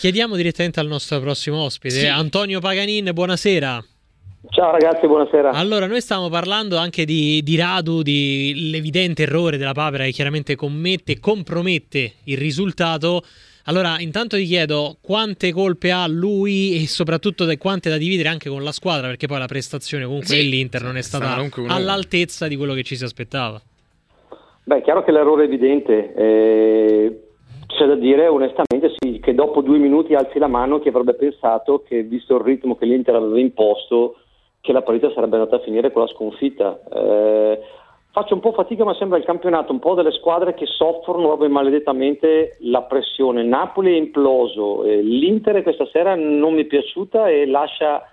Chiediamo direttamente al nostro prossimo ospite, sì. Antonio Paganin, buonasera. Ciao ragazzi, buonasera. Allora, noi stiamo parlando anche di, di Radu, di l'evidente errore della Papera che chiaramente commette e compromette il risultato. Allora, intanto ti chiedo quante colpe ha lui e soprattutto quante da dividere anche con la squadra, perché poi la prestazione comunque sì, dell'Inter non è stata all'altezza di quello che ci si aspettava. Beh, è chiaro che l'errore è evidente. Eh, c'è da dire onestamente sì, che dopo due minuti alzi la mano chi avrebbe pensato che, visto il ritmo che l'Inter aveva imposto, che la partita sarebbe andata a finire con la sconfitta. Eh, faccio un po' fatica, ma sembra il campionato un po' delle squadre che soffrono proprio maledettamente la pressione. Napoli è imploso, eh, l'Inter questa sera non mi è piaciuta e lascia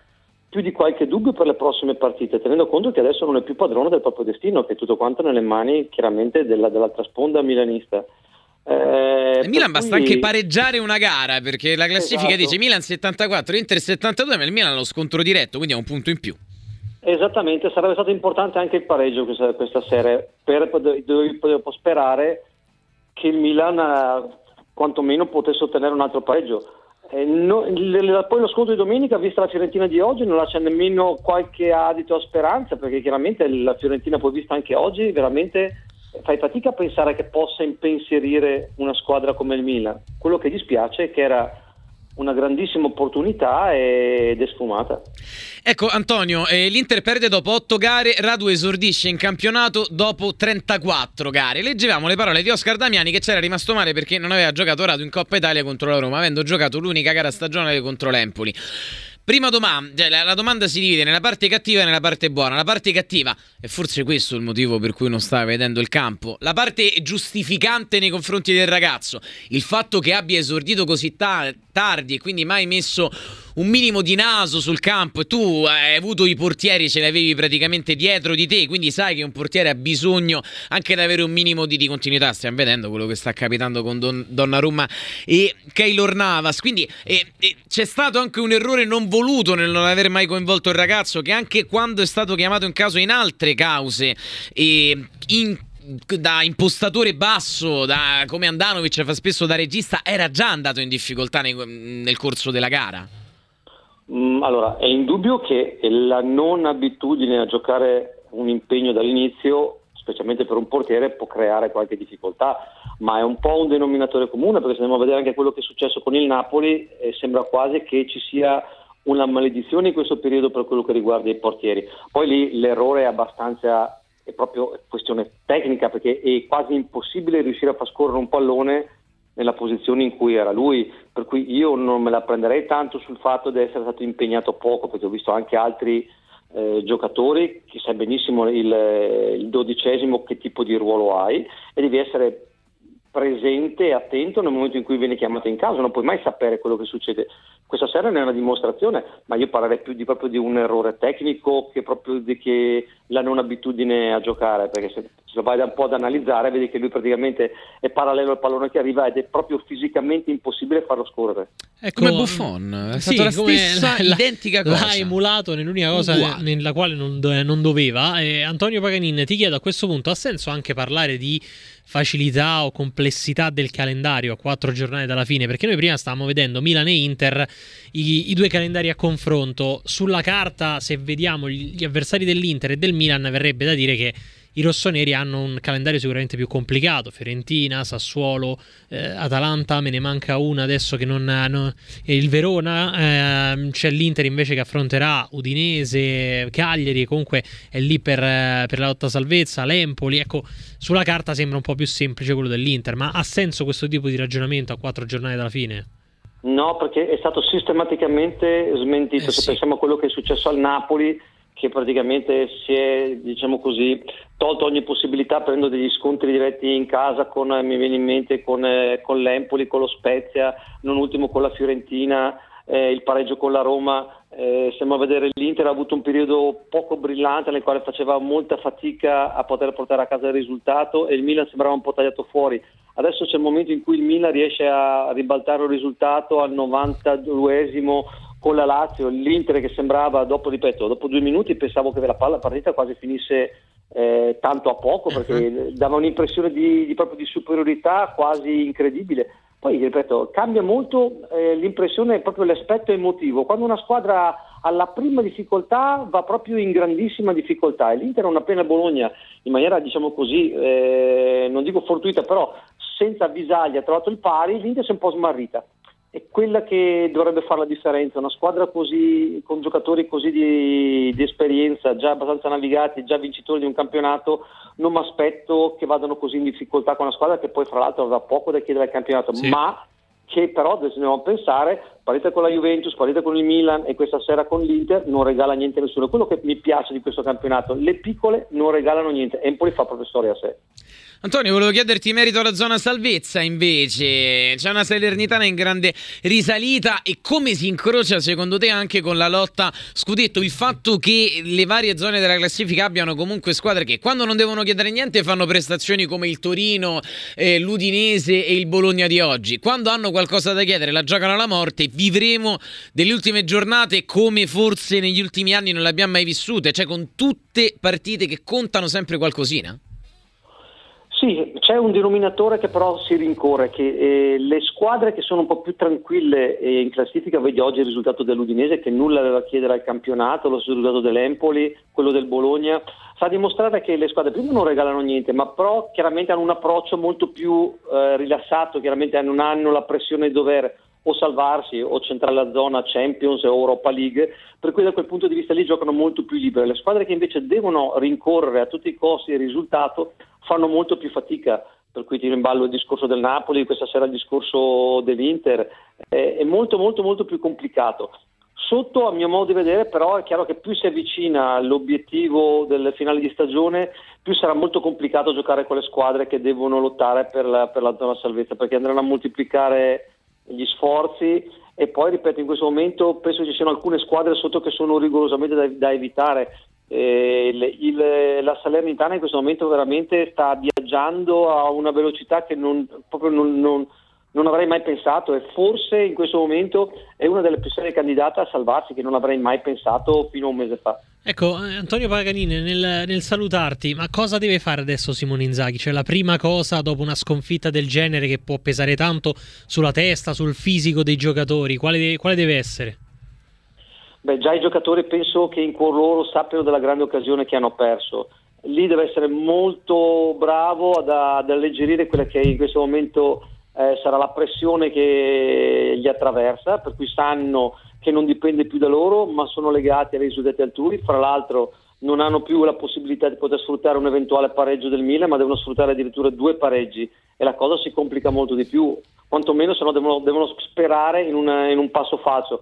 più di qualche dubbio per le prossime partite, tenendo conto che adesso non è più padrone del proprio destino, che è tutto quanto nelle mani chiaramente della, dell'altra sponda milanista. Eh, Milan basta cui... anche pareggiare una gara perché la classifica esatto. dice Milan 74, Inter 72, ma il Milan ha lo scontro diretto, quindi ha un punto in più. Esattamente, sarebbe stato importante anche il pareggio questa, questa sera, per poter sperare che il Milan eh, quantomeno potesse ottenere un altro pareggio. Eh, no, l- poi lo scontro di domenica, vista la Fiorentina di oggi, non lascia nemmeno qualche adito a speranza, perché chiaramente la Fiorentina poi vista anche oggi, veramente fai fatica a pensare che possa impensierire una squadra come il Milan. Quello che dispiace è che era una grandissima opportunità ed è sfumata. Ecco Antonio, eh, l'Inter perde dopo 8 gare, Radu esordisce in campionato dopo 34 gare. Leggevamo le parole di Oscar Damiani che c'era rimasto male perché non aveva giocato Radu in Coppa Italia contro la Roma, avendo giocato l'unica gara stagionale contro l'Empoli. Prima domanda, cioè la, la, domanda si divide nella parte cattiva e nella parte buona. La parte cattiva, e forse questo è il motivo per cui non sta vedendo il campo, la parte giustificante nei confronti del ragazzo, il fatto che abbia esordito così ta- tardi e quindi mai messo un minimo di naso sul campo tu hai avuto i portieri, ce li avevi praticamente dietro di te, quindi sai che un portiere ha bisogno anche di avere un minimo di, di continuità. Stiamo vedendo quello che sta capitando con Don, Donnarumma e Keylor Navas, quindi eh, eh, c'è stato anche un errore non voluto nel non aver mai coinvolto il ragazzo che anche quando è stato chiamato in caso in altre cause e in da impostatore basso, da come Andanovic fa spesso da regista, era già andato in difficoltà nei, nel corso della gara? Mm, allora, è indubbio che la non abitudine a giocare un impegno dall'inizio, specialmente per un portiere, può creare qualche difficoltà, ma è un po' un denominatore comune perché se andiamo a vedere anche quello che è successo con il Napoli, eh, sembra quasi che ci sia una maledizione in questo periodo per quello che riguarda i portieri. Poi lì l'errore è abbastanza, è proprio questione tecnica perché è quasi impossibile riuscire a far scorrere un pallone nella posizione in cui era lui, per cui io non me la prenderei tanto sul fatto di essere stato impegnato poco, perché ho visto anche altri eh, giocatori che sai benissimo il, il dodicesimo che tipo di ruolo hai e devi essere presente e attento nel momento in cui viene chiamato in causa, non puoi mai sapere quello che succede. Questa sera ne è una dimostrazione, ma io parlerei più di, proprio di un errore tecnico che proprio di che la non abitudine a giocare, perché se, se lo vai un po' ad analizzare vedi che lui praticamente è parallelo al pallone che arriva ed è proprio fisicamente impossibile farlo scorrere. Ecco, come Buffon, è stata sì, la stessa la, identica cosa. L'ha emulato nell'unica cosa Uguale. nella quale non, non doveva. E Antonio Paganin, ti chiedo a questo punto, ha senso anche parlare di facilità o complessità del calendario a quattro giornate dalla fine, perché noi prima stavamo vedendo Milan e Inter, i, i due calendari a confronto. Sulla carta, se vediamo gli avversari dell'Inter e del Milan, verrebbe da dire che i rossoneri hanno un calendario sicuramente più complicato. Fiorentina, Sassuolo, eh, Atalanta, me ne manca una adesso che non hanno. Il Verona, eh, c'è l'Inter invece che affronterà Udinese, Cagliari, comunque è lì per, eh, per, la lotta salvezza, l'Empoli. Ecco, sulla carta sembra un po' più semplice quello dell'Inter, ma ha senso questo tipo di ragionamento a quattro giornate dalla fine? No, perché è stato sistematicamente smentito. Eh sì. Se pensiamo a quello che è successo al Napoli che praticamente si è, diciamo così, tolto ogni possibilità prendendo degli scontri diretti in casa con, mi viene in mente, con, eh, con l'Empoli, con lo Spezia, non ultimo con la Fiorentina, eh, il pareggio con la Roma. Eh, stiamo a vedere l'Inter ha avuto un periodo poco brillante nel quale faceva molta fatica a poter portare a casa il risultato e il Milan sembrava un po' tagliato fuori. Adesso c'è il momento in cui il Milan riesce a ribaltare il risultato al 92esimo con la Lazio, l'Inter che sembrava, dopo, ripeto, dopo due minuti pensavo che la, palla, partita quasi finisse eh, tanto a poco perché uh-huh. dava un'impressione di, di, proprio di superiorità quasi incredibile. Poi Poi, ripeto, cambia molto eh, l'impressione, proprio l'aspetto emotivo. Quando una squadra alla prima difficoltà va proprio in grandissima difficoltà e l'Inter non appena Bologna in maniera diciamo così eh, non dico fortuita però senza avvisaglia ha trovato il pari l'Inter si è un po' smarrita è quella che dovrebbe fare la differenza una squadra così con giocatori così di, di esperienza già abbastanza navigati già vincitori di un campionato non mi aspetto che vadano così in difficoltà con una squadra che poi fra l'altro avrà poco da chiedere al campionato sì. ma che però dobbiamo pensare, partita con la Juventus, partita con il Milan e questa sera con l'Inter non regala niente a nessuno. Quello che mi piace di questo campionato, le piccole non regalano niente, Empoli fa storia a sé. Antonio, volevo chiederti merito alla zona salvezza invece. C'è una Salernitana in grande risalita e come si incrocia secondo te anche con la lotta scudetto? Il fatto che le varie zone della classifica abbiano comunque squadre che quando non devono chiedere niente fanno prestazioni come il Torino, eh, l'Udinese e il Bologna di oggi. Quando hanno qualcosa da chiedere la giocano alla morte. Vivremo delle ultime giornate come forse negli ultimi anni non le abbiamo mai vissute, cioè con tutte partite che contano sempre qualcosina? Sì, c'è un denominatore che però si rincorre, che eh, le squadre che sono un po' più tranquille eh, in classifica, vedi oggi il risultato dell'Udinese che nulla aveva a chiedere al campionato, lo risultato dell'Empoli, quello del Bologna, fa dimostrare che le squadre prima non regalano niente, ma però chiaramente hanno un approccio molto più eh, rilassato, chiaramente non hanno la pressione di dover o salvarsi o centrare la zona Champions o Europa League, per cui da quel punto di vista lì giocano molto più libere. Le squadre che invece devono rincorrere a tutti i costi il risultato fanno molto più fatica, per cui tiro in ballo il discorso del Napoli, questa sera il discorso dell'Inter, è molto molto molto più complicato. Sotto, a mio modo di vedere, però è chiaro che più si avvicina all'obiettivo del finale di stagione, più sarà molto complicato giocare con le squadre che devono lottare per la, per la zona salvezza, perché andranno a moltiplicare gli sforzi e poi ripeto in questo momento penso ci siano alcune squadre sotto che sono rigorosamente da, da evitare eh, il, il, la Salernitana in questo momento veramente sta viaggiando a una velocità che non, proprio non, non, non, avrei mai pensato e forse in questo momento è una delle più serie candidate a salvarsi che non avrei mai pensato fino a un mese fa. Ecco, Antonio Paganini, nel, nel, salutarti, ma cosa deve fare adesso Simone Inzaghi? Cioè la prima cosa dopo una sconfitta del genere che può pesare tanto sulla testa, sul fisico dei giocatori, quale, quale deve essere? Beh, già i giocatori penso che in cuor loro sappiano della grande occasione che hanno perso. Lì deve essere molto bravo ad, ad alleggerire quella che in questo momento eh, sarà la pressione che gli attraversa, per cui sanno che non dipende più da loro, ma sono legati ai risultati altrui. Fra l'altro non hanno più la possibilità di poter sfruttare un eventuale pareggio del Milan, ma devono sfruttare addirittura due pareggi e la cosa si complica molto di più, quantomeno se no devono, devono sperare in, una, in un passo falso.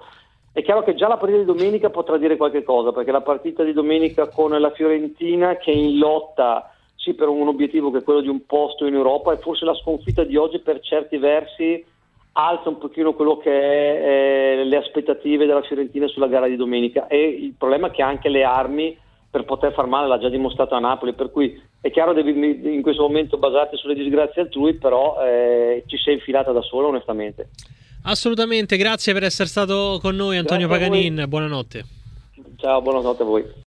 È chiaro che già la partita di domenica potrà dire qualche cosa, perché la partita di domenica con la Fiorentina che è in lotta sì per un obiettivo che è quello di un posto in Europa e forse la sconfitta di oggi per certi versi alza un pochino quello che è eh, le aspettative della Fiorentina sulla gara di domenica e il problema è che anche le armi per poter far male l'ha già dimostrato a Napoli, per cui è chiaro devi in questo momento basarti sulle disgrazie altrui, però eh, ci sei infilata da sola onestamente. Assolutamente, grazie per essere stato con noi Antonio Paganin, buonanotte. Ciao, buonanotte a voi.